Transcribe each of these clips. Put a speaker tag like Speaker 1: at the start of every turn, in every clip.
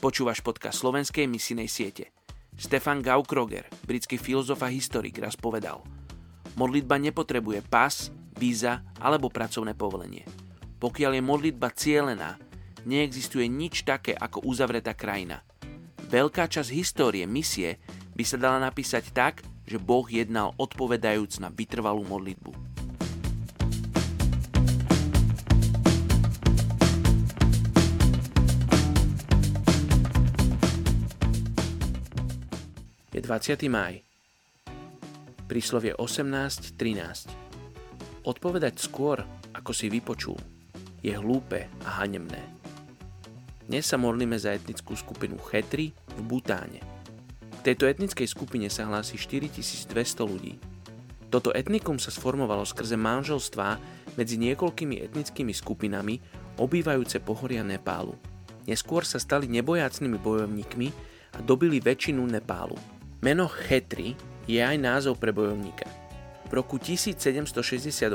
Speaker 1: Počúvaš podcast slovenskej misijnej siete. Stefan Gaukroger, britský filozof a historik, raz povedal Modlitba nepotrebuje pas, víza alebo pracovné povolenie. Pokiaľ je modlitba cielená, neexistuje nič také ako uzavretá krajina. Veľká časť histórie misie by sa dala napísať tak, že Boh jednal odpovedajúc na vytrvalú modlitbu. Je 20. máj. Príslovie 18.13. Odpovedať skôr, ako si vypočul, je hlúpe a hanemné. Dnes sa modlíme za etnickú skupinu Chetri v Butáne. V tejto etnickej skupine sa hlási 4200 ľudí. Toto etnikum sa sformovalo skrze manželstvá medzi niekoľkými etnickými skupinami obývajúce pohoria Nepálu. Neskôr sa stali nebojácnými bojovníkmi a dobili väčšinu Nepálu. Meno Chetri je aj názov pre bojovníka. V roku 1768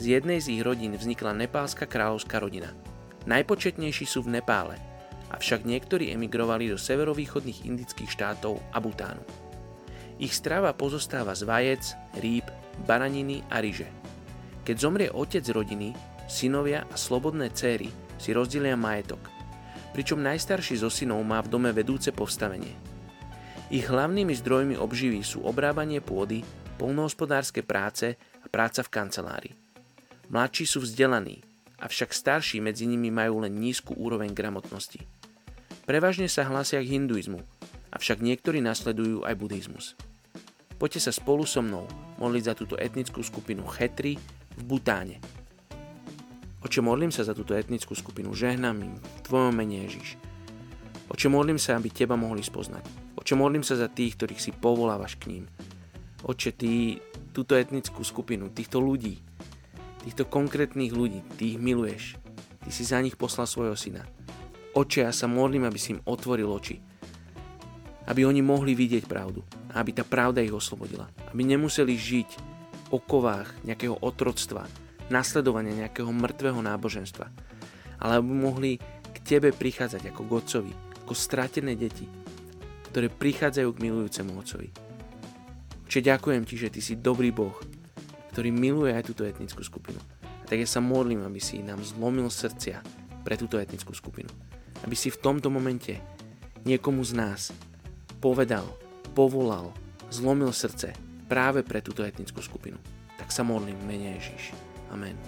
Speaker 1: z jednej z ich rodín vznikla nepálska kráľovská rodina. Najpočetnejší sú v Nepále, avšak niektorí emigrovali do severovýchodných indických štátov a Butánu. Ich strava pozostáva z vajec, rýb, baraniny a ryže. Keď zomrie otec rodiny, synovia a slobodné céry si rozdielia majetok, pričom najstarší zo synov má v dome vedúce postavenie – ich hlavnými zdrojmi obživy sú obrábanie pôdy, polnohospodárske práce a práca v kancelárii. Mladší sú vzdelaní, avšak starší medzi nimi majú len nízku úroveň gramotnosti. Prevažne sa hlásia k hinduizmu, avšak niektorí nasledujú aj buddhizmus. Poďte sa spolu so mnou modliť za túto etnickú skupinu Chetri v Butáne. Oče, modlím sa za túto etnickú skupinu, žehnám im v Tvojom mene Ježiš. Oče, modlím sa, aby Teba mohli spoznať. Oče, modlím sa za tých, ktorých si povolávaš k ním. Oče, ty túto etnickú skupinu, týchto ľudí, týchto konkrétnych ľudí, ty ich miluješ. Ty si za nich poslal svojho syna. Oče, ja sa modlím, aby si im otvoril oči. Aby oni mohli vidieť pravdu. Aby tá pravda ich oslobodila. Aby nemuseli žiť v okovách nejakého otroctva, nasledovania nejakého mŕtvého náboženstva. Ale aby mohli k tebe prichádzať ako godcovi, ako stratené deti, ktoré prichádzajú k milujúcemu Otcovi. Oče, ďakujem Ti, že Ty si dobrý Boh, ktorý miluje aj túto etnickú skupinu. A tak ja sa modlím, aby si nám zlomil srdcia pre túto etnickú skupinu. Aby si v tomto momente niekomu z nás povedal, povolal, zlomil srdce práve pre túto etnickú skupinu. Tak sa modlím v mene Ježiš. Amen.